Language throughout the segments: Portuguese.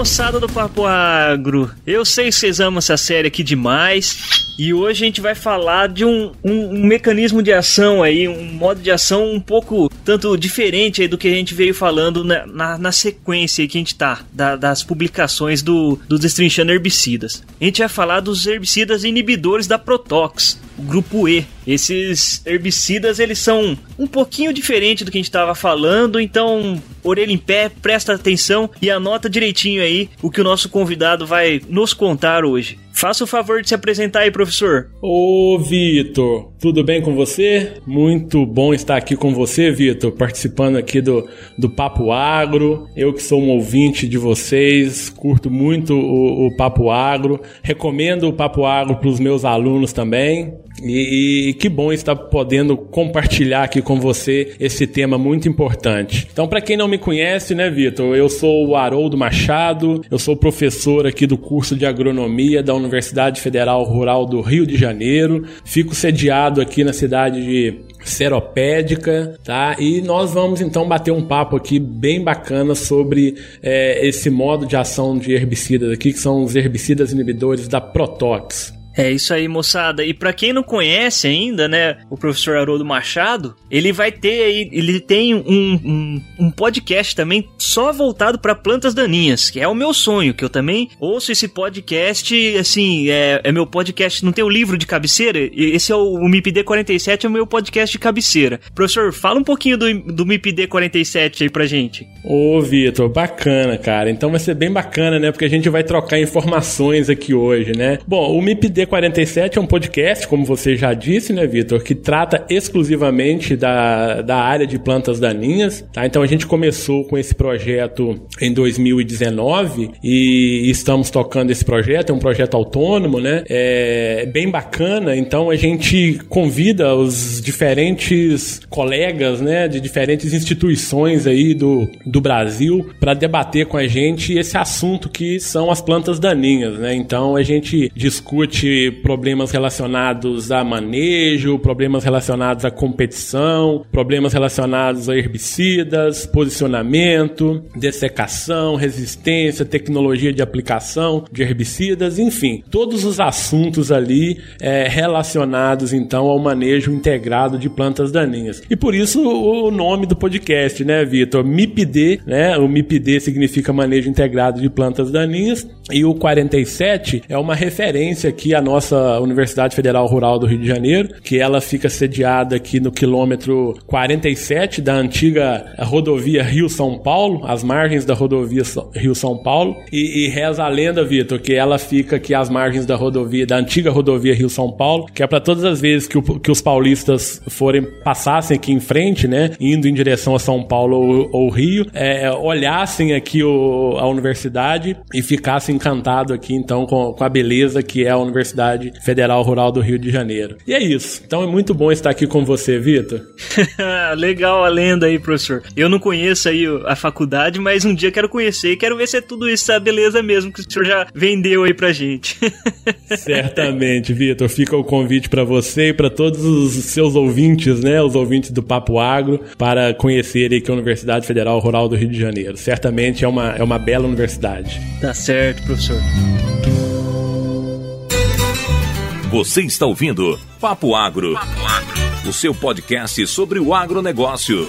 moçada do Papo Agro! Eu sei que vocês amam essa série aqui demais. E hoje a gente vai falar de um, um, um, mecanismo de ação aí, um modo de ação um pouco tanto diferente do que a gente veio falando na, na, na sequência que a gente tá, da, das publicações do, do Destrinchando Herbicidas. A gente vai falar dos herbicidas inibidores da Protox, grupo E. Esses herbicidas, eles são um pouquinho diferente do que a gente estava falando, então orelha em pé, presta atenção e anota direitinho aí o que o nosso convidado vai nos contar hoje. Faça o favor de se apresentar aí, professor. Ô, Vitor, tudo bem com você? Muito bom estar aqui com você, Vitor, participando aqui do, do Papo Agro. Eu que sou um ouvinte de vocês, curto muito o, o Papo Agro. Recomendo o Papo Agro para os meus alunos também. E, e, que bom estar podendo compartilhar aqui com você esse tema muito importante. Então, para quem não me conhece, né, Vitor, eu sou o Haroldo Machado, eu sou professor aqui do curso de agronomia da Universidade Federal Rural do Rio de Janeiro. Fico sediado aqui na cidade de seropédica, tá? E nós vamos então bater um papo aqui bem bacana sobre é, esse modo de ação de herbicidas aqui, que são os herbicidas inibidores da Protox. É isso aí, moçada. E para quem não conhece ainda, né, o professor Haroldo Machado, ele vai ter aí, ele tem um, um, um podcast também só voltado para plantas daninhas, que é o meu sonho, que eu também ouço esse podcast, assim, é, é meu podcast, não tem o livro de cabeceira? Esse é o, o MIPD 47, é o meu podcast de cabeceira. Professor, fala um pouquinho do, do MIPD 47 aí pra gente. Ô, Vitor, bacana, cara. Então vai ser bem bacana, né, porque a gente vai trocar informações aqui hoje, né? Bom, o MIPD D47 é um podcast, como você já disse, né, Vitor, que trata exclusivamente da, da área de plantas daninhas. Tá? Então a gente começou com esse projeto em 2019 e estamos tocando esse projeto, é um projeto autônomo, né? É bem bacana. Então a gente convida os diferentes colegas, né, de diferentes instituições aí do, do Brasil para debater com a gente esse assunto que são as plantas daninhas, né? Então a gente discute problemas relacionados a manejo, problemas relacionados à competição, problemas relacionados a herbicidas, posicionamento, dessecação, resistência, tecnologia de aplicação de herbicidas, enfim, todos os assuntos ali é, relacionados então ao manejo integrado de plantas daninhas. E por isso o nome do podcast, né, Vitor? MIPD, né? O MIPD significa manejo integrado de plantas daninhas e o 47 é uma referência aqui à nossa Universidade Federal Rural do Rio de Janeiro, que ela fica sediada aqui no quilômetro 47 da antiga rodovia Rio-São Paulo, às margens da rodovia Rio-São Paulo, e, e, reza a lenda, Vitor, que ela fica aqui às margens da rodovia, da antiga rodovia Rio-São Paulo, que é para todas as vezes que, o, que, os paulistas forem, passassem aqui em frente, né, indo em direção a São Paulo ou, ou Rio, é, olhassem aqui o, a universidade e ficassem encantados aqui, então, com, com a beleza que é a Universidade Universidade Federal Rural do Rio de Janeiro. E é isso. Então é muito bom estar aqui com você, Vitor. Legal a lenda aí, professor. Eu não conheço aí a faculdade, mas um dia quero conhecer e quero ver se é tudo isso, essa beleza mesmo que o senhor já vendeu aí pra gente. Certamente, Vitor. Fica o convite para você e para todos os seus ouvintes, né? Os ouvintes do Papo Agro, para conhecerem aqui a Universidade Federal Rural do Rio de Janeiro. Certamente é uma, é uma bela universidade. Tá certo, professor. Você está ouvindo Papo Agro, Papo Agro, o seu podcast sobre o agronegócio.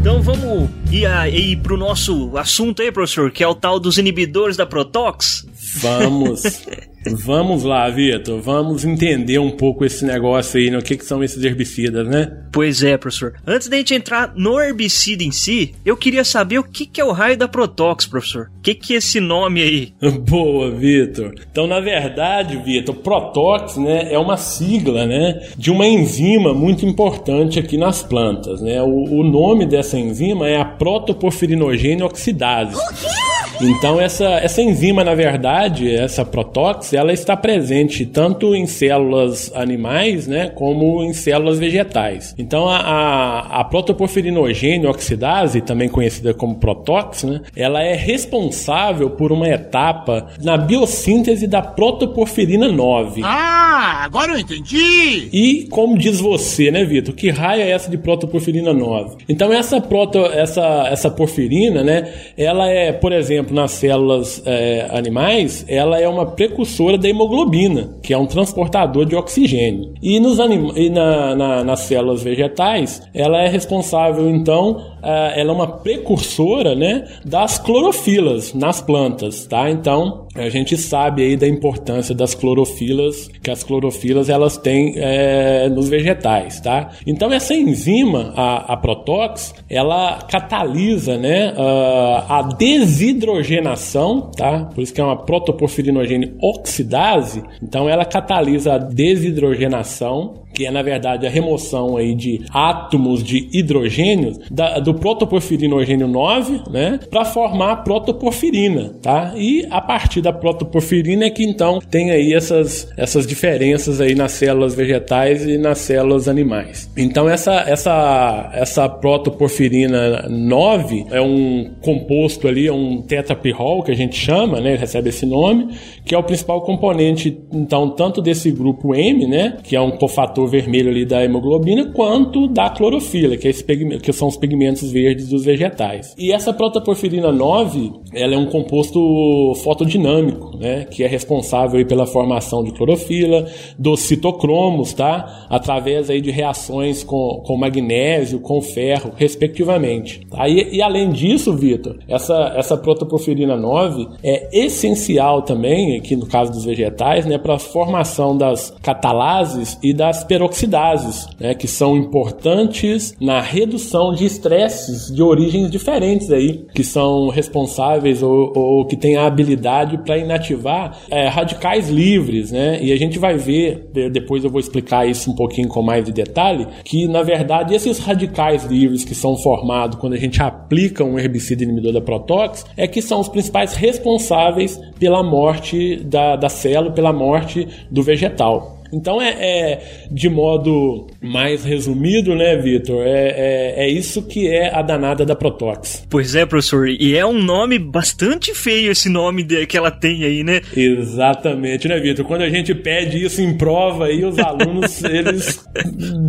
Então vamos ir, ir para o nosso assunto aí, professor, que é o tal dos inibidores da Protox. Vamos. Vamos lá, Vitor. Vamos entender um pouco esse negócio aí, né? que, que são esses herbicidas, né? Pois é, professor. Antes da gente entrar no herbicida em si, eu queria saber o que, que é o raio da Protox, professor. O que, que é esse nome aí? Boa, Vitor. Então, na verdade, Vitor, Protox, né, é uma sigla, né, de uma enzima muito importante aqui nas plantas, né? O, o nome dessa enzima é a protoporfirinogênio oxidase. O quê? Então essa, essa enzima, na verdade, essa protox, ela está presente tanto em células animais, né, como em células vegetais. Então a, a, a protoporfirinogênio oxidase, também conhecida como protox, né, ela é responsável por uma etapa na biossíntese da protoporfirina 9. Ah, agora eu entendi! E como diz você, né, Vitor, que raia é essa de protoporfirina 9? Então essa proto, essa, essa porfirina, né, ela é, por exemplo, nas células é, animais, ela é uma precursora da hemoglobina, que é um transportador de oxigênio. E, nos anim, e na, na, nas células vegetais, ela é responsável, então, uh, ela é uma precursora né, das clorofilas nas plantas, tá? Então, a gente sabe aí da importância das clorofilas, que as clorofilas elas têm é, nos vegetais, tá? Então essa enzima, a, a Protox, ela catalisa, né, a, a desidrogenação, tá? Por isso que é uma protoporfirinogênio oxidase. Então ela catalisa a desidrogenação que é na verdade a remoção aí de átomos de hidrogênio da, do protoporfirinogênio 9, né, para formar a protoporfirina, tá? E a partir da protoporfirina é que então tem aí essas, essas diferenças aí nas células vegetais e nas células animais. Então essa essa essa protoporfirina 9 é um composto ali, é um tetrapirrol que a gente chama, né, recebe esse nome, que é o principal componente então tanto desse grupo M, né, que é um cofator fator vermelho ali da hemoglobina, quanto da clorofila, que, é que são os pigmentos verdes dos vegetais. E essa protoporfirina 9, ela é um composto fotodinâmico, né, que é responsável pela formação de clorofila, dos citocromos, tá, através aí de reações com, com magnésio, com ferro, respectivamente. Aí, e além disso, Vitor, essa, essa protoporfirina 9 é essencial também, aqui no caso dos vegetais, né, para a formação das catalases e das peroxidases, né, que são importantes na redução de estresses de origens diferentes aí, que são responsáveis ou, ou que têm a habilidade para inativar é, radicais livres, né? E a gente vai ver, depois eu vou explicar isso um pouquinho com mais de detalhe, que na verdade esses radicais livres que são formados quando a gente aplica um herbicida inibidor da protox é que são os principais responsáveis pela morte da, da célula, pela morte do vegetal. Então é, é, de modo mais resumido, né, Vitor? É, é, é, isso que é a danada da Protox. Pois é, professor. E é um nome bastante feio esse nome que ela tem aí, né? Exatamente, né, Vitor? Quando a gente pede isso em prova aí, os alunos eles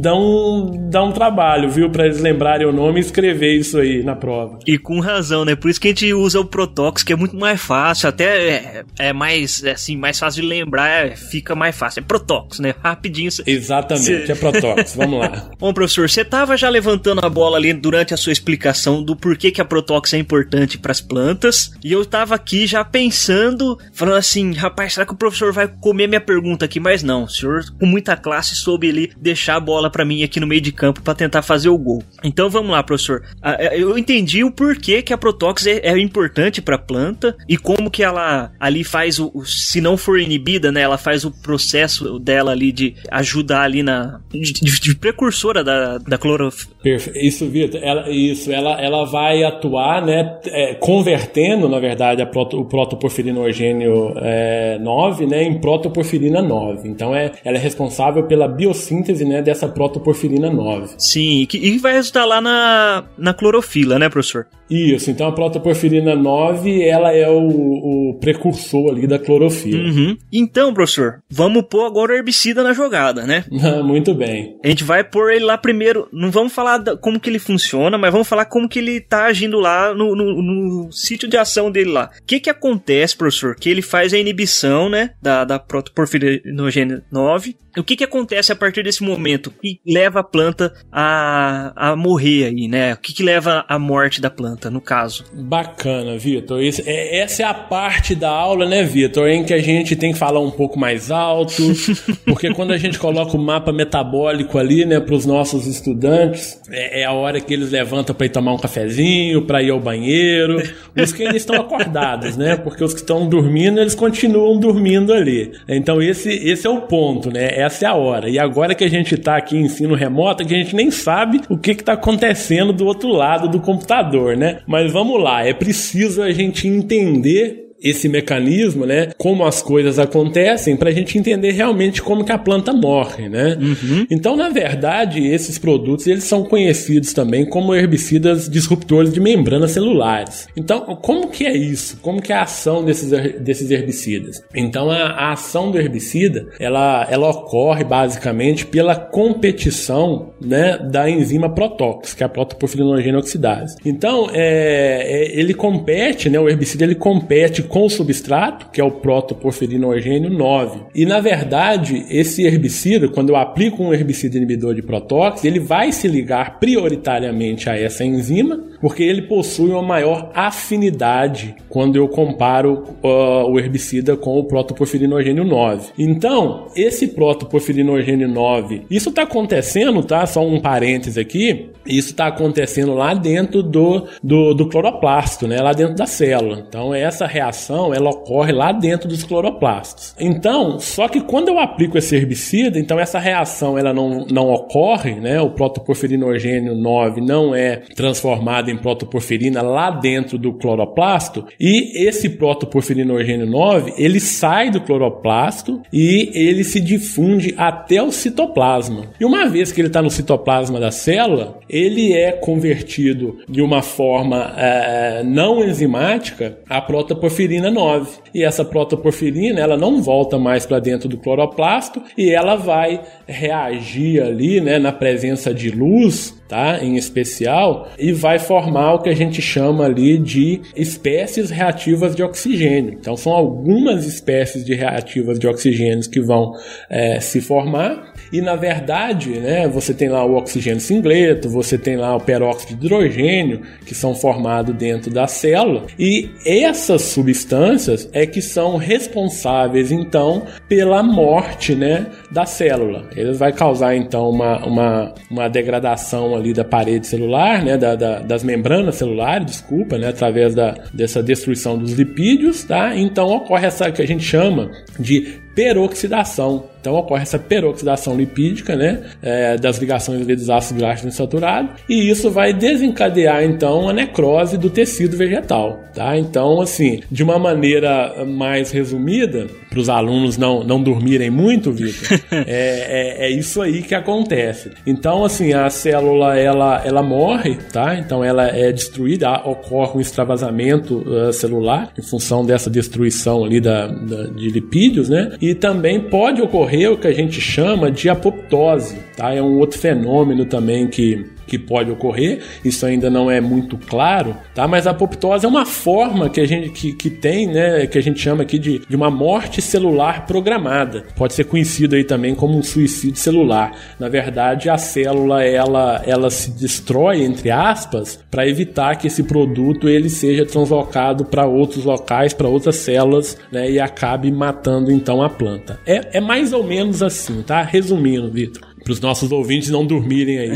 dão, dão um trabalho, viu, para eles lembrarem o nome e escrever isso aí na prova. E com razão, né? Por isso que a gente usa o Protox, que é muito mais fácil, até é, é mais assim, mais fácil de lembrar, é, fica mais fácil. É Protox. Protox, né? Rapidinho. Exatamente, cê... é Protox. Vamos lá. Bom, professor, você tava já levantando a bola ali durante a sua explicação do porquê que a Protox é importante para as plantas, e eu tava aqui já pensando, falando assim, rapaz, será que o professor vai comer minha pergunta aqui? Mas não, o senhor com muita classe soube ali deixar a bola para mim aqui no meio de campo para tentar fazer o gol. Então vamos lá, professor. É, eu entendi o porquê que a Protox é, é importante para a planta e como que ela ali faz o, se não for inibida, né, ela faz o processo dela ali de ajudar ali na. de, de precursora da, da clorofila. Isso, Vitor, ela, isso, ela, ela vai atuar, né, é, convertendo, na verdade, proto, o protoporfirinogênio é, 9, né, em protoporfirina 9. Então, é, ela é responsável pela biossíntese, né, dessa protoporfirina 9. Sim, e, e vai resultar lá na, na clorofila, né, professor? Isso, então a protoporfirina 9, ela é o, o precursor ali da clorofila. Uhum. Então, professor, vamos pôr agora o herbicida na jogada, né? Muito bem. A gente vai pôr ele lá primeiro, não vamos falar da, como que ele funciona, mas vamos falar como que ele tá agindo lá no, no, no sítio de ação dele lá. O que que acontece, professor? Que ele faz a inibição, né, da, da protoporfirinogênio 9. O que que acontece a partir desse momento? que leva a planta a, a morrer aí, né? O que que leva à morte da planta? no caso. Bacana, Vitor. É, essa é a parte da aula, né, Vitor, em que a gente tem que falar um pouco mais alto, Porque quando a gente coloca o mapa metabólico ali, né, para os nossos estudantes, é, é, a hora que eles levantam para ir tomar um cafezinho, para ir ao banheiro. Os que ainda estão acordados, né? Porque os que estão dormindo, eles continuam dormindo ali. Então esse, esse é o ponto, né? Essa é a hora. E agora que a gente está aqui em ensino remoto, que a gente nem sabe o que está acontecendo do outro lado do computador, né? Mas vamos lá, é preciso a gente entender esse mecanismo, né? Como as coisas acontecem, para a gente entender realmente como que a planta morre, né? Uhum. Então, na verdade, esses produtos eles são conhecidos também como herbicidas disruptores de membranas celulares. Então, como que é isso? Como que é a ação desses, desses herbicidas? Então, a, a ação do herbicida ela, ela ocorre basicamente pela competição, né, da enzima protóx, que é a protoporfirinogênio oxidase. Então, é, é, ele compete, né? O herbicida ele compete com o substrato, que é o protoporfirinogênio 9. E na verdade, esse herbicida, quando eu aplico um herbicida inibidor de protóxido, ele vai se ligar prioritariamente a essa enzima, porque ele possui uma maior afinidade quando eu comparo uh, o herbicida com o protoporfirinogênio 9. Então, esse protoporfirinogênio 9, isso está acontecendo, tá? Só um parêntese aqui, isso está acontecendo lá dentro do, do, do cloroplasto, né? Lá dentro da célula. Então, essa reação ela ocorre lá dentro dos cloroplastos. Então, só que quando eu aplico esse herbicida, então essa reação ela não, não ocorre, né? O protoporfirinogênio 9 não é transformado em protoporfirina lá dentro do cloroplasto e esse protoporfirinogênio 9, ele sai do cloroplasto e ele se difunde até o citoplasma. E uma vez que ele está no citoplasma da célula, ele é convertido de uma forma é, não enzimática a protoporfirina protoporfirina 9. E essa protoporfirina, ela não volta mais para dentro do cloroplasto e ela vai reagir ali, né, na presença de luz, tá? Em especial, e vai formar o que a gente chama ali de espécies reativas de oxigênio. Então, são algumas espécies de reativas de oxigênio que vão é, se formar e na verdade, né, você tem lá o oxigênio singleto, você tem lá o peróxido de hidrogênio, que são formados dentro da célula, e essas substâncias é que são responsáveis então pela morte, né, da célula. Ele vai causar então uma, uma, uma degradação ali da parede celular, né, da, da, das membranas celulares, desculpa, né, através da, dessa destruição dos lipídios, tá? Então ocorre essa que a gente chama de peroxidação. Então ocorre essa peroxidação lipídica, né, é, das ligações dos ácidos graxos insaturados, e isso vai desencadear então a necrose do tecido vegetal, tá? Então, assim, de uma maneira mais resumida, para os alunos não, não dormirem muito, Vitor, é, é, é, isso aí que acontece. Então, assim, a célula ela, ela morre, tá? Então ela é destruída, ocorre um extravasamento uh, celular em função dessa destruição ali da, da de lipídios, né? E também pode ocorrer o que a gente chama de apoptose, tá? É um outro fenômeno também que que pode ocorrer, isso ainda não é muito claro, tá? Mas a apoptose é uma forma que a gente que, que tem, né, que a gente chama aqui de, de uma morte celular programada. Pode ser conhecido aí também como um suicídio celular. Na verdade, a célula ela ela se destrói entre aspas para evitar que esse produto ele seja translocado para outros locais, para outras células, né, e acabe matando então a planta. É, é mais ou menos assim, tá? Resumindo, Vitor para os nossos ouvintes não dormirem aí.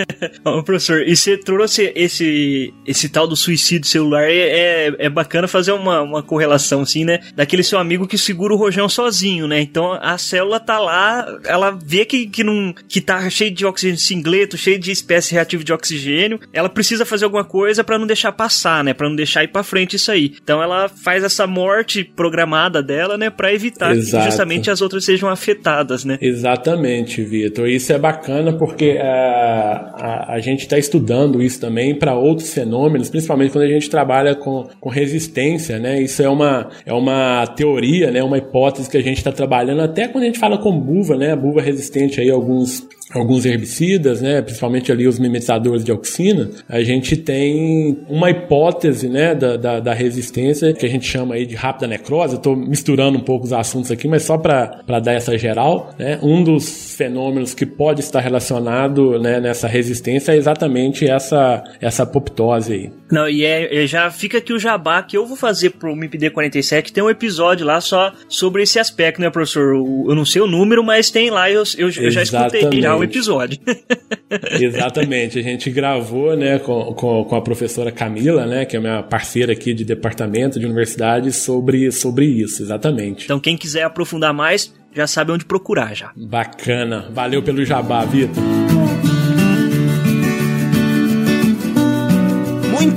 Ô, professor, e você trouxe esse, esse tal do suicídio celular, é, é, é, bacana fazer uma, uma correlação assim, né? Daquele seu amigo que segura o rojão sozinho, né? Então a célula tá lá, ela vê que, que, não, que tá cheio de oxigênio singleto, cheio de espécie reativa de oxigênio, ela precisa fazer alguma coisa para não deixar passar, né? Para não deixar ir para frente isso aí. Então ela faz essa morte programada dela, né? Para evitar Exato. que justamente as outras sejam afetadas, né? Exatamente, Vitor isso é bacana porque uh, a, a, gente está estudando isso também para outros fenômenos, principalmente quando a gente trabalha com, com resistência, né? Isso é uma, é uma teoria, né? Uma hipótese que a gente está trabalhando até quando a gente fala com buva, né? A buva resistente aí a alguns alguns herbicidas, né, principalmente ali os mimetizadores de auxina, a gente tem uma hipótese, né, da, da, da resistência que a gente chama aí de rápida necrose. Estou misturando um pouco os assuntos aqui, mas só para dar essa geral, né, um dos fenômenos que pode estar relacionado, né, nessa resistência é exatamente essa essa apoptose aí. Não, e é, é, já fica aqui o jabá que eu vou fazer pro MIPD 47. Tem um episódio lá só sobre esse aspecto, né, professor? Eu não sei o número, mas tem lá, eu, eu, eu já escutei já o episódio. Exatamente, a gente gravou, né, com, com, com, a professora Camila, né, que é minha parceira aqui de departamento de universidade, sobre, sobre isso, exatamente. Então, quem quiser aprofundar mais, já sabe onde procurar já. Bacana. Valeu pelo jabá, Vitor.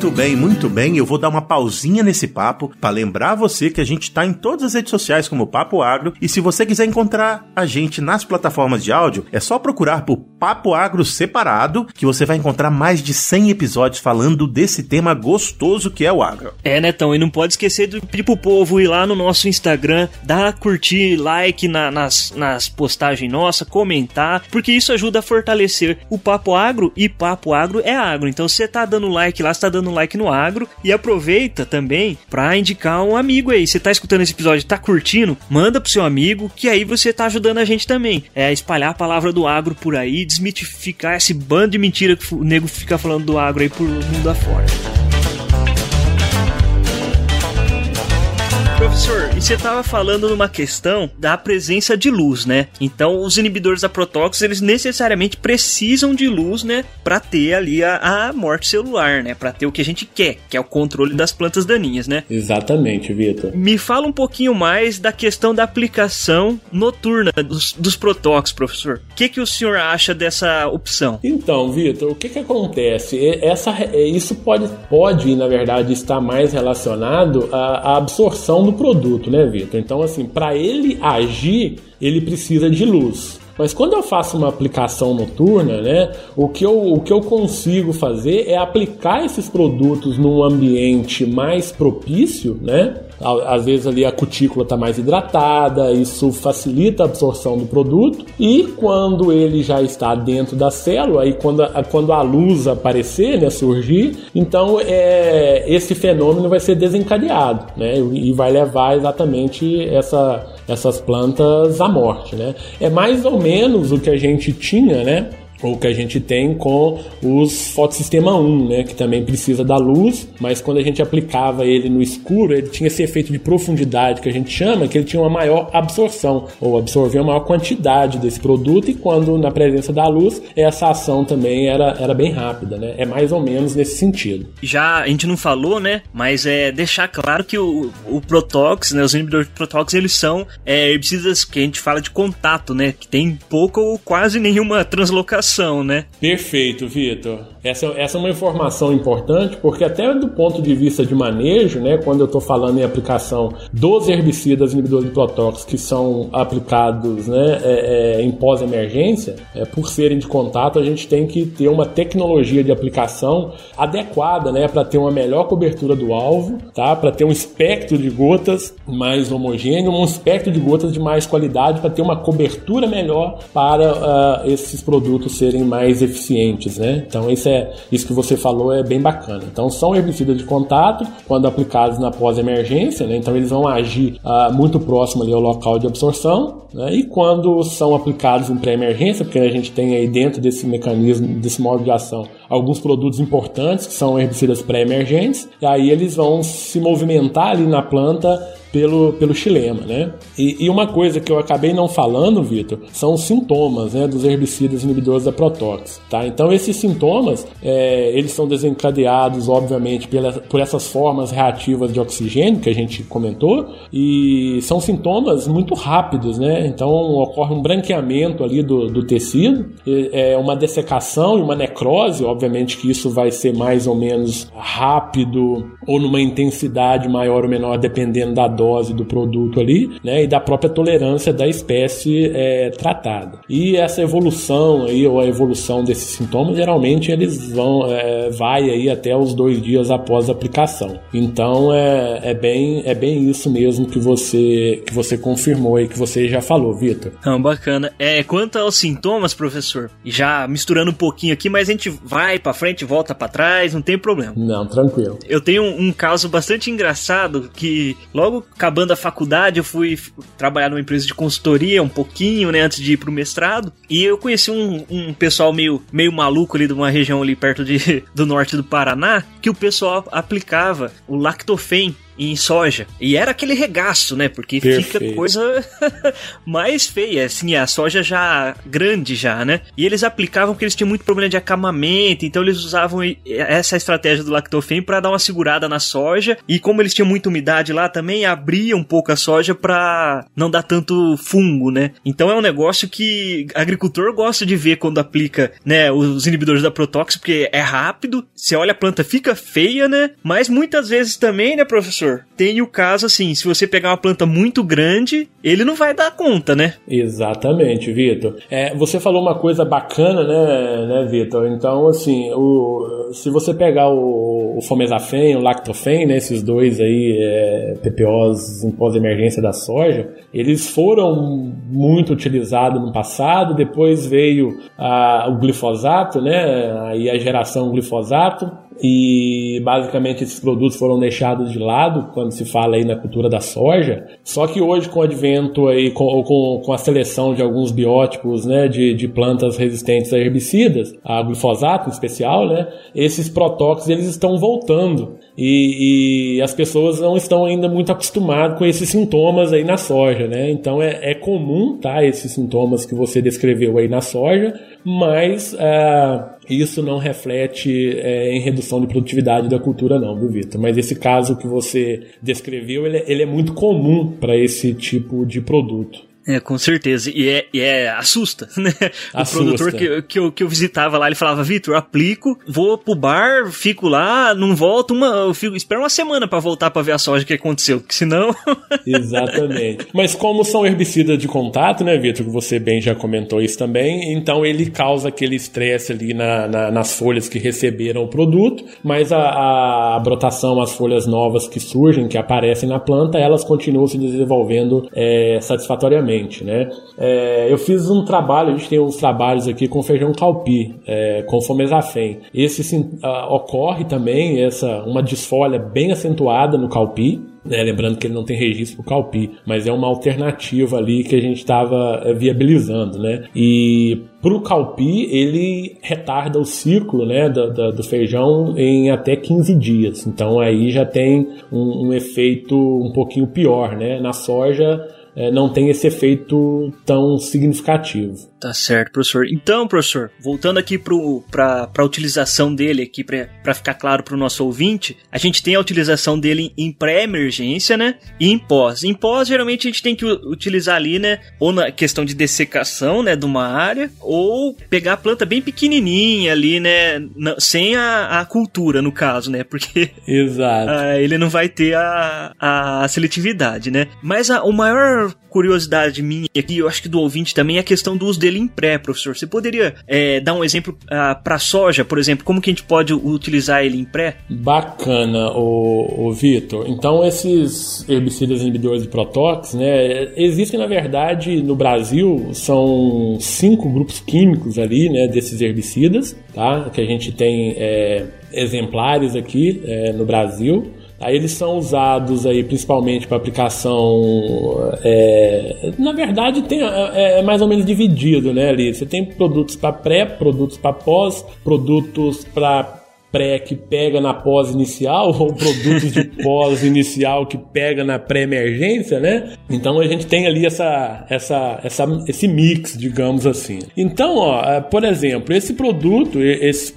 Muito bem, muito bem. Eu vou dar uma pausinha nesse papo para lembrar você que a gente está em todas as redes sociais como Papo Agro e se você quiser encontrar a gente nas plataformas de áudio, é só procurar por Papo Agro separado que você vai encontrar mais de 100 episódios falando desse tema gostoso que é o agro. É, Netão, e não pode esquecer de pedir pro povo ir lá no nosso Instagram, dar curtir, like na, nas, nas postagens nossas, comentar, porque isso ajuda a fortalecer o Papo Agro e Papo Agro é agro. Então você tá dando like lá, você tá dando like no agro e aproveita também para indicar um amigo aí. Você tá escutando esse episódio, tá curtindo? Manda pro seu amigo que aí você tá ajudando a gente também. É espalhar a palavra do agro por aí, desmitificar esse bando de mentira que o nego fica falando do agro aí por mundo afora. Professor, e você estava falando numa questão da presença de luz, né? Então, os inibidores da protóxicos, eles necessariamente precisam de luz, né? Para ter ali a, a, morte celular, né? Para ter o que a gente quer, que é o controle das plantas daninhas, né? Exatamente, Vitor. Me fala um pouquinho mais da questão da aplicação noturna dos, dos protóxicos, professor. O que, que o senhor acha dessa opção? Então, Vitor, o que, que acontece? Essa, isso pode, pode, na verdade, estar mais relacionado à, à absorção do produto, né, Vitor? Então, assim, para ele agir, ele precisa de luz. Mas quando eu faço uma aplicação noturna, né, o que, eu, o que eu consigo fazer é aplicar esses produtos num ambiente mais propício, né, às vezes ali a cutícula está mais hidratada, isso facilita a absorção do produto. E quando ele já está dentro da célula, e quando a, quando a luz aparecer, né, surgir, então é, esse fenômeno vai ser desencadeado, né, e vai levar exatamente essa, essas plantas à morte, né. É mais ou menos o que a gente tinha, né, ou que a gente tem com os fotossistema 1, né, que também precisa da luz, mas quando a gente aplicava ele no escuro, ele tinha esse efeito de profundidade que a gente chama, que ele tinha uma maior absorção, ou absorver uma maior quantidade desse produto, e quando na presença da luz, essa ação também era, era bem rápida, né? É mais ou menos nesse sentido. Já a gente não falou, né, mas é deixar claro que o, o Protox, né, os inibidores de Protox, eles são é, herbicidas que a gente fala de contato, né, que tem pouca ou quase nenhuma translocação né? Perfeito, Vitor. Essa, essa é uma informação importante porque até do ponto de vista de manejo, né, quando eu estou falando em aplicação dos herbicidas inibidores de protóxicos que são aplicados né, é, é, em pós-emergência, é, por serem de contato, a gente tem que ter uma tecnologia de aplicação adequada né, para ter uma melhor cobertura do alvo, tá, para ter um espectro de gotas mais homogêneo, um espectro de gotas de mais qualidade para ter uma cobertura melhor para uh, esses produtos serem mais eficientes. Né? Então, isso é é, isso que você falou é bem bacana. Então são herbicidas de contato quando aplicados na pós-emergência, né? então eles vão agir ah, muito próximo ali ao local de absorção. Né? E quando são aplicados em pré-emergência, porque a gente tem aí dentro desse mecanismo, desse modo de ação, alguns produtos importantes que são herbicidas pré-emergentes, e aí eles vão se movimentar ali na planta pelo, pelo xilema, né? E, e, uma coisa que eu acabei não falando, Vitor, são os sintomas né, dos herbicidas inibidores da protóx, tá? Então esses sintomas, é, eles são desencadeados, obviamente, pela, por essas formas reativas de oxigênio que a gente comentou, e são sintomas muito rápidos, né? Então ocorre um branqueamento ali do, do tecido, é uma dessecação e uma necrose, obviamente que isso vai ser mais ou menos rápido ou numa intensidade maior ou menor, dependendo da dose do produto ali, né, e da própria tolerância da espécie é, tratada. E essa evolução aí, ou a evolução desses sintomas, geralmente eles vão, é, vai aí até os dois dias após a aplicação. Então é, é, bem, é bem isso mesmo que você, que você confirmou e que você já falou, Vitor. Não, bacana. É, quanto aos sintomas, professor, já misturando um pouquinho aqui, mas a gente vai vai para frente, volta para trás, não tem problema. Não, tranquilo. Eu tenho um, um, caso bastante engraçado que logo acabando a faculdade eu fui trabalhar numa empresa de consultoria um pouquinho, né, antes de ir pro mestrado, e eu conheci um, um pessoal meio, meio maluco ali de uma região ali perto de, do norte do Paraná, que o pessoal aplicava o lactofen em soja. E era aquele regaço, né? Porque Perfeito. fica coisa mais feia, assim, a soja já grande já, né? E eles aplicavam porque eles tinham muito problema de acamamento, então eles usavam essa estratégia do lactofen para dar uma segurada na soja. E como eles tinham muita umidade lá também, abria um pouco a soja para não dar tanto fungo, né? Então é um negócio que agricultor gosta de ver quando aplica, né, os inibidores da protóxico, porque é rápido, você olha a planta fica feia, né? Mas muitas vezes também, né, professor professor, tem o caso assim, se você pegar uma planta muito grande, ele não vai dar conta, né? Exatamente, Vitor. É, você falou uma coisa bacana, né, né Vitor? Então, assim, o, se você pegar o, o Fomesafen, o Lactofen, né, esses dois aí, é, PPOs em pós-emergência da soja, eles foram muito utilizados no passado, depois veio a, o glifosato, né, aí a geração glifosato, e basicamente esses produtos foram deixados de lado quando se fala aí na cultura da soja. Só que hoje com o advento aí com, com, com a seleção de alguns biótipos, né, de, de plantas resistentes a herbicidas, a glifosato em especial, né, esses protóxicos eles estão voltando e, e, as pessoas não estão ainda muito acostumadas com esses sintomas aí na soja, né? Então é, é comum, tá? Esses sintomas que você descreveu aí na soja, mas uh, isso não reflete uh, em redução de produtividade da cultura, não, viu, Vitor? Mas esse caso que você descreveu, ele, é, ele é muito comum para esse tipo de produto. É, com certeza. E é, e é assusta, né? Assusta. O produtor que, que, eu, que eu visitava lá, ele falava, Vitor, aplico, vou pro bar, fico lá, não volto, uma, eu fico, espero uma semana para voltar para ver a soja que aconteceu, que senão... Exatamente. Mas como são herbicidas de contato, né, Vitor, que você bem já comentou isso também, então ele causa aquele estresse ali na, na, nas folhas que receberam o produto, mas a, a brotação, as folhas novas que surgem, que aparecem na planta, elas continuam se desenvolvendo é, satisfatoriamente né? É, eu fiz um trabalho, a gente tem uns trabalhos aqui com feijão calpi, é, com fomesafen. Esse sim, uh, ocorre também essa uma desfolha bem acentuada no calpi, né, lembrando que ele não tem registro para o calpi, mas é uma alternativa ali que a gente estava é, viabilizando, né? E para o calpi ele retarda o ciclo, né, do, do, do, feijão em até 15 dias. Então aí já tem um, um efeito um pouquinho pior, né? Na soja é, não tem esse efeito tão significativo. Tá certo, professor. Então, professor, voltando aqui para a utilização dele aqui, para ficar claro para o nosso ouvinte, a gente tem a utilização dele em pré-emergência, né? E em pós. Em pós, geralmente a gente tem que utilizar ali, né? Ou na questão de dessecação, né? De uma área, ou pegar a planta bem pequenininha ali, né? sem a, a cultura, no caso, né? Porque Exato. Uh, ele não vai ter a, a seletividade, né? Mas a, o maior curiosidade minha aqui, eu acho que do ouvinte também, é a questão do uso dele em pré, professor. Você poderia é, dar um exemplo ah, para soja, por exemplo, como que a gente pode utilizar ele em pré? Bacana, o, o Vitor. Então, esses herbicidas inibidores de protóxicos, né, existem na verdade no Brasil são cinco grupos químicos ali, né, desses herbicidas, tá? Que a gente tem é, exemplares aqui é, no Brasil. Aí eles são usados aí principalmente para aplicação. É, na verdade, tem, é, é, mais ou menos dividido, né? Ali você tem produtos para pré, produtos para pós, produtos para pré que pega na pós-inicial ou produtos de pós-inicial que pega na pré-emergência, né? Então a gente tem ali essa, essa, essa, esse mix, digamos assim. Então, ó, é, por exemplo, esse produto, esses,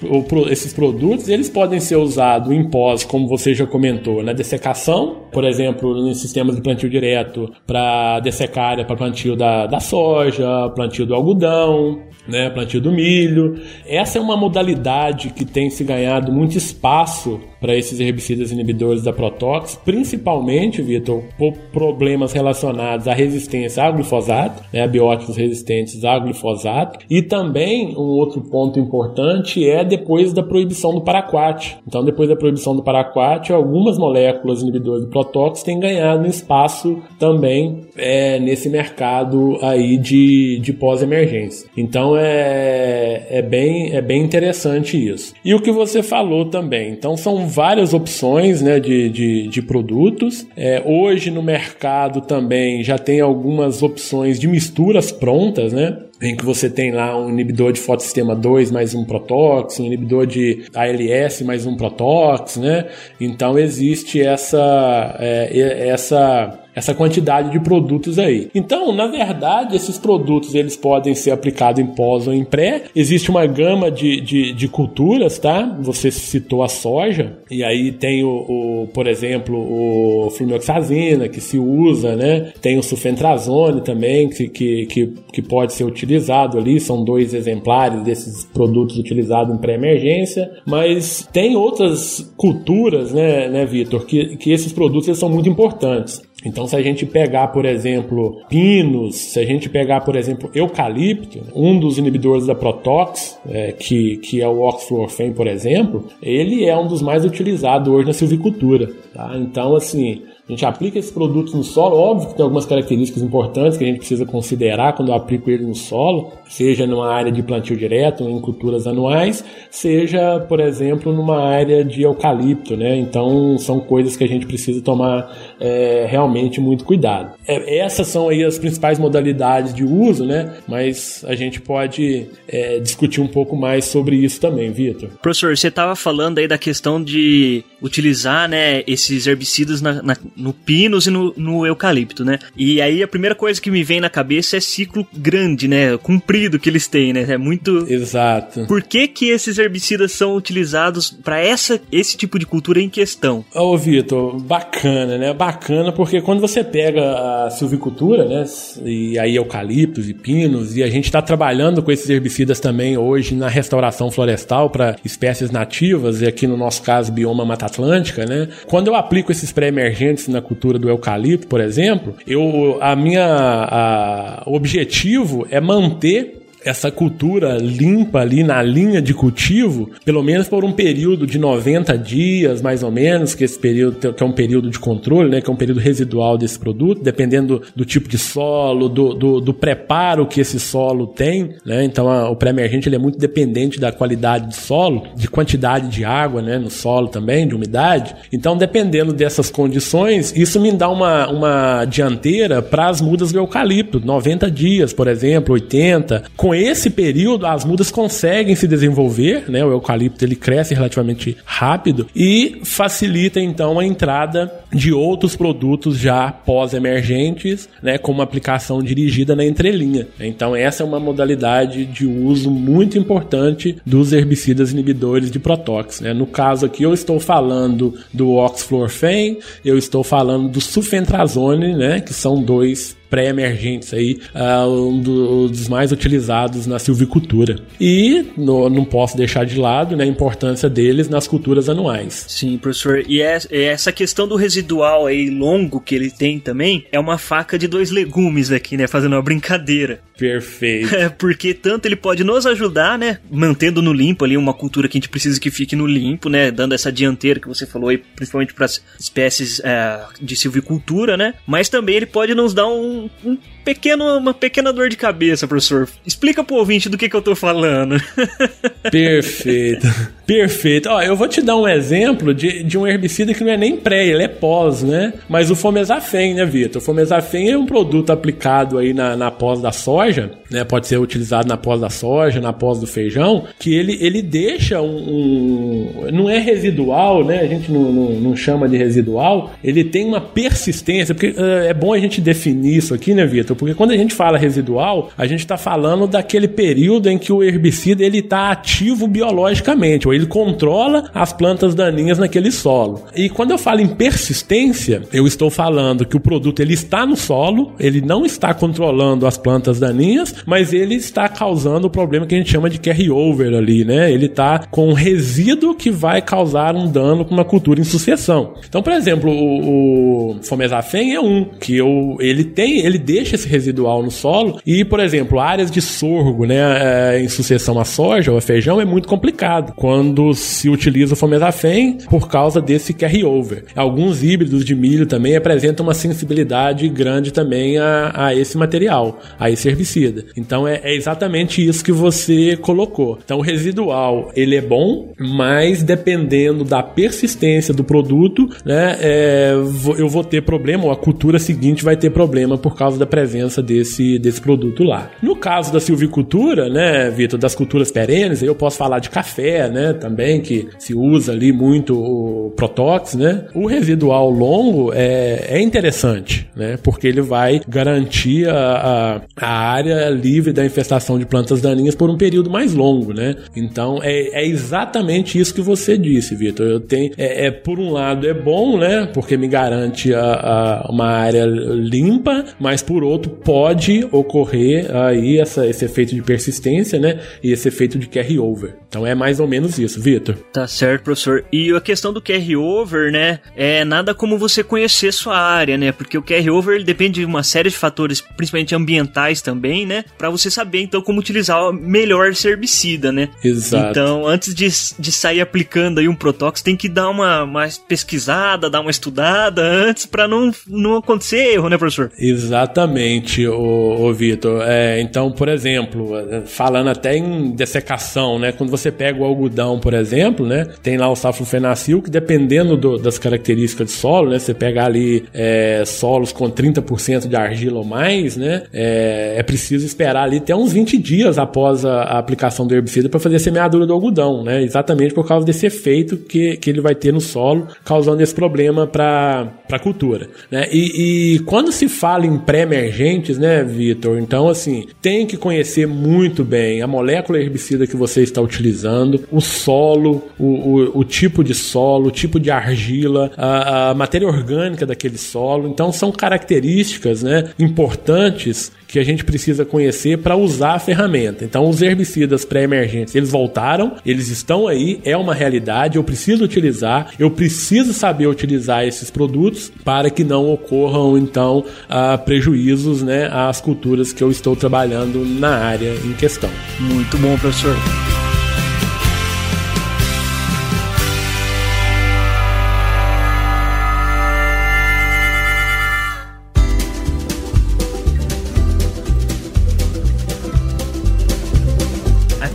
esses produtos, eles podem ser usados em pós, como você já comentou, na dessecação, por exemplo, em sistemas de plantio direto para dessecar área para plantio da, da soja, plantio do algodão, né, plantio do milho. Essa é uma modalidade que tem se ganhado muito espaço para esses herbicidas inibidores da Protox, principalmente, Vitor, por problemas relacionados à resistência ao glifosato, né, abióticos resistentes ao glifosato, e também um outro ponto importante é depois da proibição do paraquat. Então, depois da proibição do paraquat, algumas moléculas inibidoras do Protox têm ganhado espaço também é, nesse mercado aí de, de pós-emergência. Então, é, é, bem, é bem interessante isso. E o que você falou também. Então, são várias opções né, de, de, de produtos. É, hoje no mercado também já tem algumas opções de misturas prontas, né? em que você tem lá um inibidor de fotossistema 2 mais um Protox, um inibidor de ALS mais um Protox, né? Então existe essa, é, essa essa quantidade de produtos aí. Então, na verdade, esses produtos eles podem ser aplicados em pós ou em pré. Existe uma gama de, de, de culturas, tá? Você citou a soja, e aí tem o, o por exemplo, o flumioxazina que se usa, né? Tem o sulfentrazone também, que, que, que, que pode ser utilizado ali. São dois exemplares desses produtos utilizados em pré-emergência. Mas tem outras culturas, né, né Vitor, que, que esses produtos eles são muito importantes. Então, se a gente pegar, por exemplo, pinos, se a gente pegar, por exemplo, eucalipto, um dos inibidores da Protox, é, que, que é o oxfluorfen, por exemplo, ele é um dos mais utilizados hoje na silvicultura. Tá? Então, assim, a gente aplica esses produtos no solo, óbvio que tem algumas características importantes que a gente precisa considerar quando eu aplico ele no solo, seja numa área de plantio direto, em culturas anuais, seja, por exemplo, numa área de eucalipto, né? Então são coisas que a gente precisa tomar é, realmente muito cuidado. É, essas são aí as principais modalidades de uso, né? Mas a gente pode é, discutir um pouco mais sobre isso também, Vitor. Professor, você estava falando aí da questão de utilizar, né, esses herbicidas na, na no pinus e no, no, eucalipto, né? E aí a primeira coisa que me vem na cabeça é ciclo grande, né? Comprido que eles têm, né? É muito. Exato. Por que que esses herbicidas são utilizados para essa esse tipo de cultura em questão? Ô, Vitor, bacana, né? Bacana porque quando você pega a silvicultura, né? E aí eucaliptos e pinos, e a gente está trabalhando com esses herbicidas também hoje na restauração florestal para espécies nativas, e aqui no nosso caso, bioma Mata Atlântica, né? Quando eu aplico esses pré-emergentes na cultura do eucalipto, por exemplo, eu a minha a, objetivo é manter essa cultura limpa ali na linha de cultivo, pelo menos por um período de 90 dias, mais ou menos, que esse período que é um período de controle, né, que é um período residual desse produto, dependendo do, do tipo de solo, do, do, do, preparo que esse solo tem, né? Então a, o pré-emergente ele é muito dependente da qualidade de solo, de quantidade de água, né, no solo também, de umidade. Então, dependendo dessas condições, isso me dá uma, uma dianteira para as mudas do eucalipto, 90 dias, por exemplo, 80, com esse período as mudas conseguem se desenvolver, né? O eucalipto ele cresce relativamente rápido e facilita então a entrada de outros produtos já pós-emergentes, né, como aplicação dirigida na entrelinha. Então essa é uma modalidade de uso muito importante dos herbicidas inibidores de protox. Né? No caso aqui eu estou falando do oxflorfen, eu estou falando do sulfentrazone, né, que são dois pré-emergentes aí, uh, um dos mais utilizados na silvicultura. E não posso deixar de lado né, a importância deles nas culturas anuais. Sim, professor. E é, é essa questão do residual aí longo que ele tem também é uma faca de dois legumes aqui, né? Fazendo uma brincadeira. Perfeito. É, porque tanto ele pode nos ajudar, né? Mantendo no limpo ali uma cultura que a gente precisa que fique no limpo, né? Dando essa dianteira que você falou aí, principalmente para as espécies é, de silvicultura, né? Mas também ele pode nos dar um, um pequeno, uma pequena dor de cabeça, professor. Explica pro ouvinte do que, que eu tô falando. Perfeito. Perfeito. Ó, eu vou te dar um exemplo de, de um herbicida que não é nem pré, ele é pós, né? Mas o fomesafen, né, Vitor? O fomesafen é um produto aplicado aí na, na pós da soja, né? Pode ser utilizado na pós da soja, na pós do feijão, que ele, ele deixa um, um Não é residual, né? A gente não, não, não, chama de residual. Ele tem uma persistência, porque uh, é bom a gente definir isso aqui, né, Vitor? porque quando a gente fala residual, a gente está falando daquele período em que o herbicida ele está ativo biologicamente, ou ele controla as plantas daninhas naquele solo. E quando eu falo em persistência, eu estou falando que o produto ele está no solo, ele não está controlando as plantas daninhas, mas ele está causando o problema que a gente chama de carry-over ali, né? Ele está com um resíduo que vai causar um dano com uma cultura em sucessão. Então, por exemplo, o, o Fomesafen é um que eu, ele tem, ele deixa esse residual no solo e, por exemplo, áreas de sorgo, né, é, em sucessão a soja ou a feijão é muito complicado quando se utiliza o Fomesafen por causa desse carry-over. Alguns híbridos de milho também apresentam uma sensibilidade grande também a, a esse material, a esse herbicida. Então é, é exatamente isso que você colocou. Então o residual ele é bom, mas dependendo da persistência do produto, né, é, eu vou ter problema ou a cultura seguinte vai ter problema por causa da presença desse, desse produto lá. No caso da silvicultura, né, Vitor, das culturas perenes, eu posso falar de café, né, também que se usa ali muito o Protox, né. O residual longo é, é interessante, né, porque ele vai garantir a, a, a área livre da infestação de plantas daninhas por um período mais longo, né. Então é, é exatamente isso que você disse, Vitor. Eu tenho, é, é, por um lado é bom, né, porque me garante a, a, uma área limpa, mas por outro pode ocorrer aí essa, esse efeito de persistência, né, e esse efeito de carry-over. Então é mais ou menos isso, Vitor. Tá certo, professor. E a questão do carry-over, né, é nada como você conhecer sua área, né, porque o carry-over ele depende de uma série de fatores, principalmente ambientais também, né, para você saber então como utilizar melhor esse herbicida, né. Exato. Então, antes de, de sair aplicando aí um Protox, tem que dar uma mais pesquisada, dar uma estudada antes para não, não acontecer erro, né, professor? Exatamente, o, o Vitor. É, então, por exemplo, falando até em dessecação, né, quando você pega o algodão, por exemplo, né, tem lá o saflofenacil que dependendo do, das características de solo, né, você pega ali é, solos com 30% de argila ou mais, né, é, é, preciso esperar ali até uns 20 dias após a, a aplicação do herbicida para fazer a semeadura do algodão, né, exatamente por causa desse efeito que, que ele vai ter no solo, causando esse problema para a cultura. Né? E, e quando se fala em pré-emergentes, né, Vitor, então assim, tem que conhecer muito bem a molécula herbicida que você está utilizando, o solo, o, o, o tipo de solo, o tipo de argila, a, a matéria orgânica daquele solo. Então são características né, importantes que a gente precisa conhecer para usar a ferramenta. Então, os herbicidas pré-emergentes, eles voltaram, eles estão aí, é uma realidade, eu preciso utilizar, eu preciso saber utilizar esses produtos para que não ocorram, então, uh, prejuízos né, às culturas que eu estou trabalhando na área em questão. Muito bom, professor.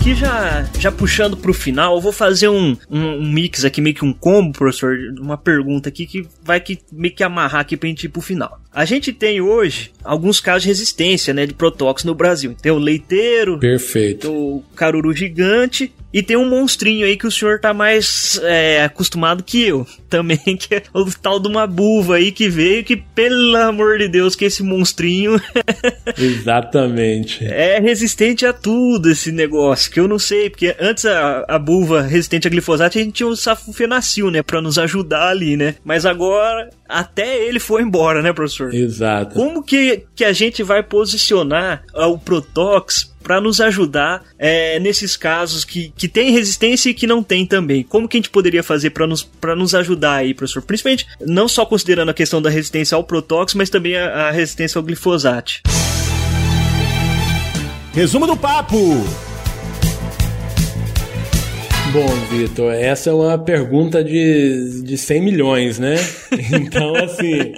Aqui já, já puxando pro final, eu vou fazer um, um, mix aqui, meio que um combo, professor, uma pergunta aqui que vai que, meio que amarrar aqui pra gente ir pro final. A gente tem hoje alguns casos de resistência, né, de protóxi no Brasil. Tem o leiteiro, Perfeito. o caruru gigante e tem um monstrinho aí que o senhor tá mais é, acostumado que eu. Também, que é o tal de uma buva aí que veio, que pelo amor de Deus, que esse monstrinho. Exatamente. É resistente a tudo esse negócio, que eu não sei, porque antes a, a buva resistente a glifosato a gente tinha o safufenacil, né, pra nos ajudar ali, né? Mas agora até ele foi embora, né, professor? Exato. Como que, que a gente vai posicionar o Protox para nos ajudar é, nesses casos que, que tem resistência e que não tem também. Como que a gente poderia fazer para nos, nos ajudar aí, professor? Principalmente não só considerando a questão da resistência ao Protox, mas também a, a resistência ao glifosato. Resumo do papo! Bom, Vitor, essa é uma pergunta de, de 100 milhões, né? Então, assim,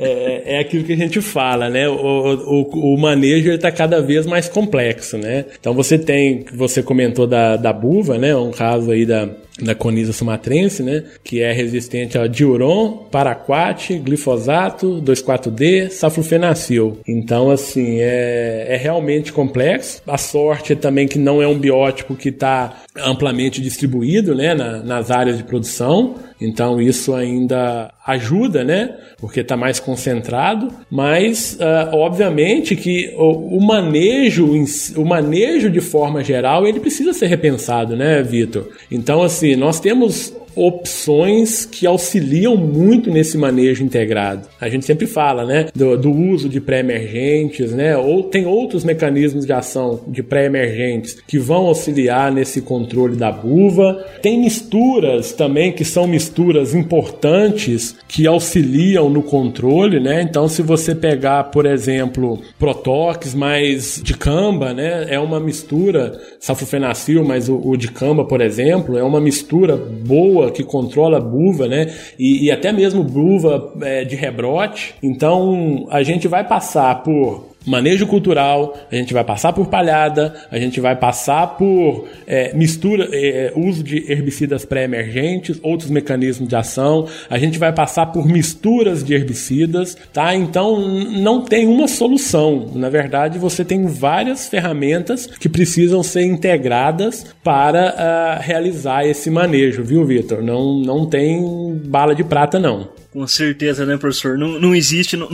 é, é aquilo que a gente fala, né? O, o, o manejo está cada vez mais complexo, né? Então, você tem, você comentou da, da buva, né? Um caso aí da, da Conisa sumatrense, né, que é resistente a diuron, paraquat, glifosato, 2,4-D, saflufenacil. Então, assim, é, é realmente complexo. A sorte é também que não é um biótipo que está amplamente distribuído, né, na, nas áreas de produção. Então isso ainda ajuda, né? Porque está mais concentrado, mas uh, obviamente que o, o, manejo, o manejo de forma geral, ele precisa ser repensado, né, Vitor? Então assim, nós temos opções que auxiliam muito nesse manejo integrado. A gente sempre fala, né, do, do uso de pré-emergentes, né, ou tem outros mecanismos de ação de pré-emergentes que vão auxiliar nesse controle da buva. Tem misturas também que são misturas importantes que auxiliam no controle, né? Então, se você pegar, por exemplo, Protox mais dicamba, né, é uma mistura safofenacil, mas o, o dicamba, por exemplo, é uma mistura boa que controla a buva, né? E, e até mesmo buva é, de rebrote. Então a gente vai passar por manejo cultural, a gente vai passar por palhada, a gente vai passar por é, mistura, é, uso de herbicidas pré-emergentes, outros mecanismos de ação, a gente vai passar por misturas de herbicidas, tá? Então não tem uma solução. Na verdade, você tem várias ferramentas que precisam ser integradas para uh, realizar esse manejo, viu, Vitor? Não, não tem bala de prata, não. Com certeza, né, professor? Não, não existe, não,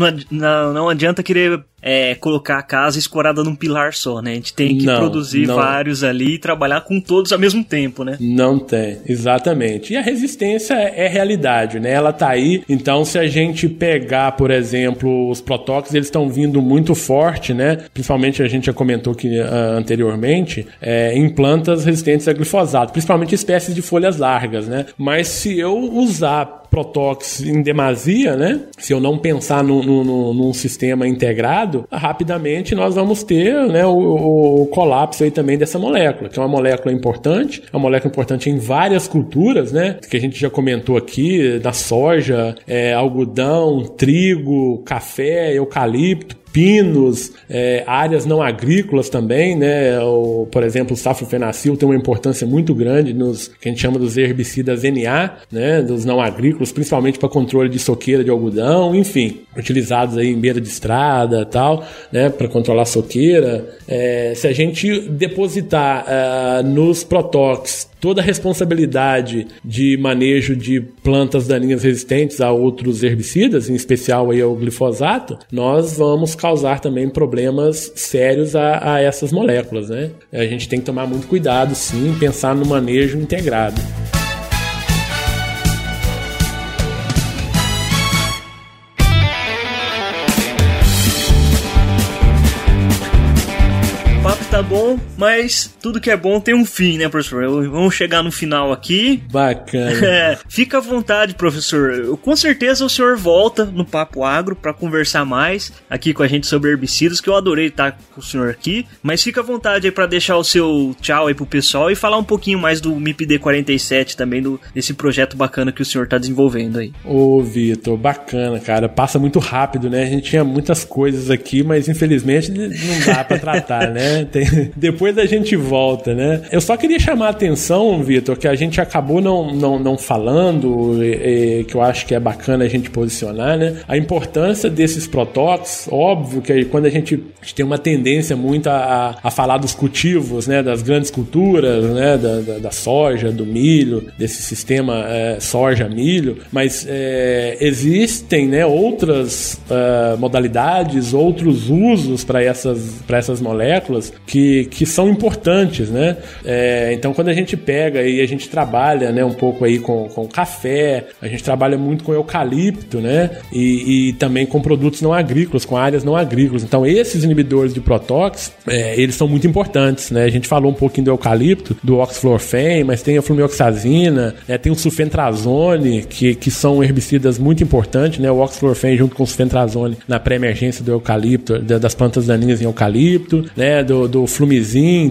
não adianta querer é, colocar a casa escorada num pilar só, né? A gente tem que não, produzir não. vários ali e trabalhar com todos ao mesmo tempo, né? Não tem, exatamente. E a resistência é, é realidade, né? Ela tá aí. Então, se a gente pegar, por exemplo, os protóxicos, eles estão vindo muito forte, né? Principalmente a gente já comentou aqui uh, anteriormente, é, em plantas resistentes a glifosato, principalmente espécies de folhas largas, né? Mas se eu usar Protox em demasia, né? Se eu não pensar no, no, num sistema integrado, rapidamente nós vamos ter né, o, o, colapso aí também dessa molécula, que é uma molécula importante, é uma molécula importante em várias culturas, né? Que a gente já comentou aqui, na soja, é, algodão, trigo, café, eucalipto, pinos, é, áreas não agrícolas também, né? O, por exemplo, o safrofenacil tem uma importância muito grande nos que a gente chama dos herbicidas NA, né? Dos não agrícolas, principalmente para controle de soqueira de algodão, enfim, utilizados aí em beira de estrada, tal, né? Para controlar a soqueira. É, se a gente depositar uh, nos protox toda a responsabilidade de manejo de plantas daninhas resistentes a outros herbicidas, em especial aí ao glifosato, nós vamos causar também problemas sérios a, a essas moléculas, né? A gente tem que tomar muito cuidado, sim, pensar no manejo integrado. Mas tudo que é bom tem um fim, né, professor? Vamos chegar no final aqui. Bacana. É, fica à vontade, professor. Com certeza o senhor volta no Papo Agro para conversar mais aqui com a gente sobre herbicidas, que eu adorei estar com o senhor aqui. Mas fica à vontade aí para deixar o seu tchau aí pro pessoal e falar um pouquinho mais do MIPD 47 também, do, desse projeto bacana que o senhor tá desenvolvendo aí. Ô, Vitor, bacana, cara. Passa muito rápido, né? A gente tinha muitas coisas aqui, mas infelizmente não dá para tratar, né? Tem, depois a gente volta, né? Eu só queria chamar a atenção, Vitor, que a gente acabou não, não, não falando, e, e, que eu acho que é bacana a gente posicionar, né? A importância desses protóxicos, óbvio que quando a gente, a gente tem uma tendência muito a, a falar dos cultivos, né? Das grandes culturas, né? Da, da, da soja, do milho, desse sistema é, soja-milho, mas é, existem né, outras uh, modalidades, outros usos para essas, essas moléculas que, que são importantes, né? É, então, quando a gente pega e a gente trabalha, né, um pouco aí com, com café, a gente trabalha muito com eucalipto, né? E, e também com produtos não agrícolas, com áreas não agrícolas. Então, esses inibidores de protox, é, eles são muito importantes, né? A gente falou um pouquinho do eucalipto, do oxflorfen, mas tem a flumioxazina, né? tem o sulfentrazone, que, que são herbicidas muito importantes, né? O oxflorfen junto com o sulfentrazone na pré-emergência do eucalipto, das plantas daninhas em eucalipto, né? Do, do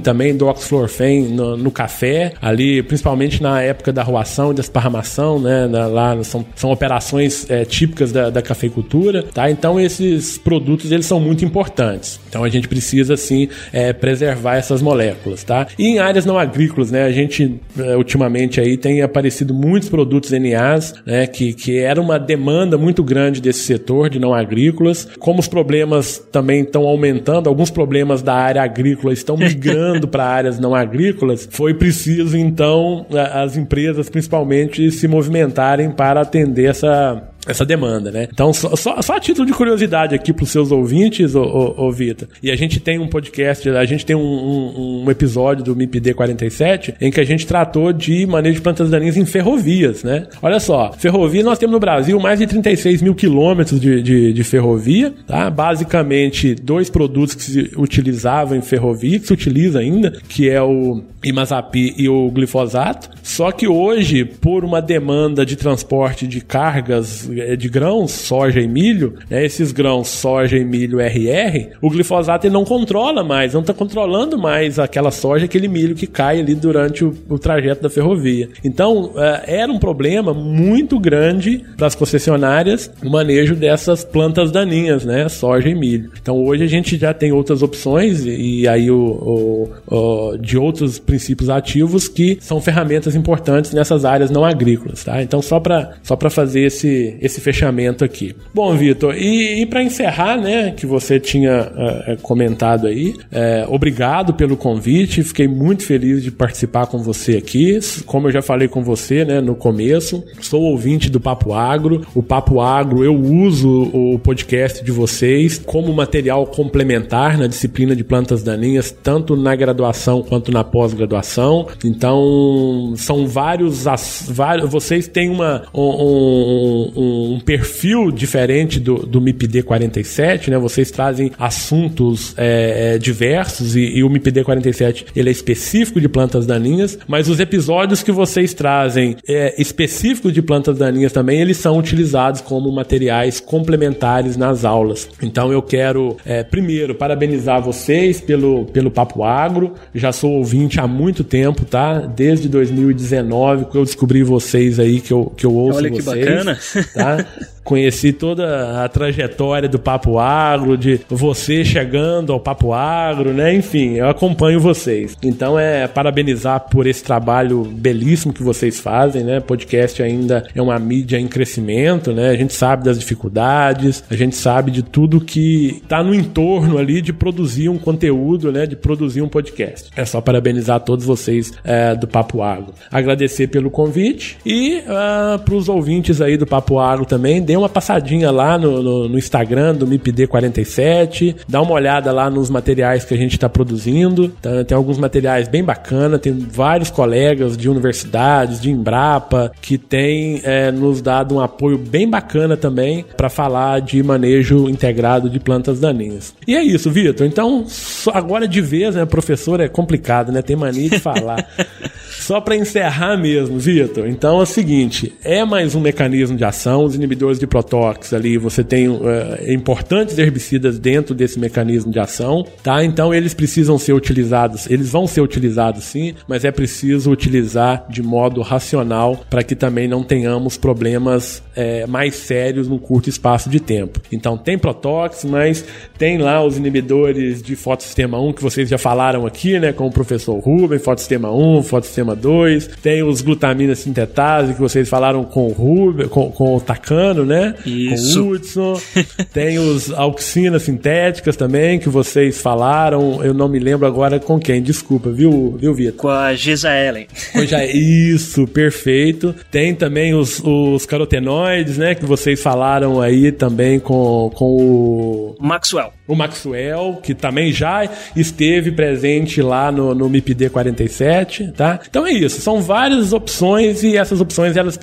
também do oxflorfen no, no, café, ali, principalmente na época da ruação e da esparramação, né? Na, lá são, são operações é, típicas da, da cafeicultura, tá? Então esses produtos eles são muito importantes. Então a gente precisa assim é, preservar essas moléculas, tá? E em áreas não agrícolas, né? A gente é, ultimamente aí tem aparecido muitos produtos NAs, né? Que, que era uma demanda muito grande desse setor de não agrícolas. Como os problemas também estão aumentando, alguns problemas da área agrícola estão migrando para áreas não agrícolas, foi preciso então as empresas principalmente se movimentarem para atender essa essa demanda, né? Então, só, só, só a título de curiosidade aqui para os seus ouvintes, ô, ô, ô e a gente tem um podcast, a gente tem um, um, um episódio do MIPD 47 em que a gente tratou de manejo de plantas daninhas em ferrovias, né? Olha só, ferrovia, nós temos no Brasil mais de 36 mil quilômetros de, de, de ferrovia, tá? Basicamente, dois produtos que se utilizavam em ferrovia, que se utiliza ainda, que é o imazapi e o glifosato. Só que hoje, por uma demanda de transporte de cargas de grãos, soja e milho, né, esses grãos, soja e milho RR, o glifosato ele não controla mais, não está controlando mais aquela soja, aquele milho que cai ali durante o, o trajeto da ferrovia. Então, uh, era um problema muito grande das concessionárias o manejo dessas plantas daninhas, né, soja e milho. Então, hoje a gente já tem outras opções e, e aí o, o, o, de outros princípios ativos que são ferramentas importantes nessas áreas não agrícolas, tá? Então, só para só fazer esse, esse fechamento aqui. Bom, Vitor, e, e para encerrar, né, que você tinha uh, comentado aí, é, obrigado pelo convite, fiquei muito feliz de participar com você aqui. Como eu já falei com você, né, no começo, sou ouvinte do Papo Agro. O Papo Agro, eu uso o podcast de vocês como material complementar na disciplina de plantas daninhas, tanto na graduação quanto na pós-graduação. Então, são vários, vários vocês têm uma, um, um, um perfil diferente do, do MIPD 47, né? Vocês trazem assuntos é, é, diversos e, e, o MIPD 47 ele é específico de plantas daninhas, mas os episódios que vocês trazem é, específicos de plantas daninhas também, eles são utilizados como materiais complementares nas aulas. Então eu quero, é, primeiro, parabenizar vocês pelo, pelo Papo Agro, já sou ouvinte há muito tempo, tá? Desde 2019 que eu descobri vocês aí, que eu, que eu ouço Olha vocês. Que bacana. Tá? ja. conheci toda a trajetória do Papo Agro, de você chegando ao Papo Agro, né? Enfim, eu acompanho vocês. Então é parabenizar por esse trabalho belíssimo que vocês fazem, né? Podcast ainda é uma mídia em crescimento, né? A gente sabe das dificuldades, a gente sabe de tudo que está no entorno ali de produzir um conteúdo, né? De produzir um podcast. É só parabenizar todos vocês é, do Papo Agro. Agradecer pelo convite e uh, ah, para os ouvintes aí do Papo Agro também, dê uma passadinha lá no, no, no Instagram do MIPD47, dá uma olhada lá nos materiais que a gente está produzindo. Tá, tem alguns materiais bem bacana, tem vários colegas de universidades, de Embrapa, que têm é, nos dado um apoio bem bacana também para falar de manejo integrado de plantas daninhas. E é isso, Vitor. Então, agora de vez, né, professor é complicado, né? Tem mania de falar. Só para encerrar mesmo, Vitor. Então é o seguinte: é mais um mecanismo de ação. Os inibidores de protóx ali, você tem uh, importantes herbicidas dentro desse mecanismo de ação, tá? Então eles precisam ser utilizados, eles vão ser utilizados sim, mas é preciso utilizar de modo racional para que também não tenhamos problemas é, mais sérios num curto espaço de tempo. Então tem protóx, mas tem lá os inibidores de fotossistema 1 que vocês já falaram aqui, né? Com o professor Ruben, fotossistema 1, fotossistema 2, tem os glutaminas sintetase que vocês falaram com o Ruben, com, com o Takano, né? Isso. Com o Hudson. tem os auxinas sintéticas também que vocês falaram, eu não me lembro agora com quem, desculpa, viu, viu Vitor? Com a Gisa Ellen. Isso, perfeito. Tem também os, os carotenoides, né, que vocês falaram aí também com, com o... Maxwell. O Maxwell, que também já esteve presente lá no, no MIPD 47, tá? Então é isso, são várias opções e essas opções elas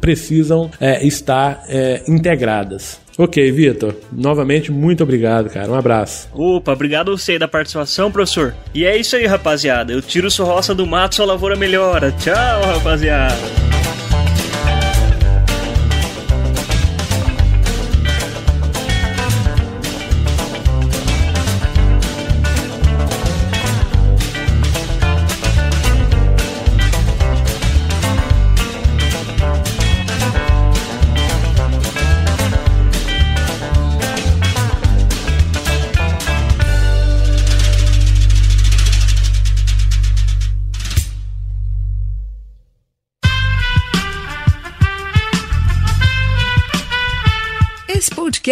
precisam é, estar é, integradas. Ok, Vitor. Novamente, muito obrigado, cara. Um abraço. Opa, obrigado a você da participação, professor. E é isso aí, rapaziada. Eu tiro sua roça do mato, sua lavoura melhora. Tchau, rapaziada.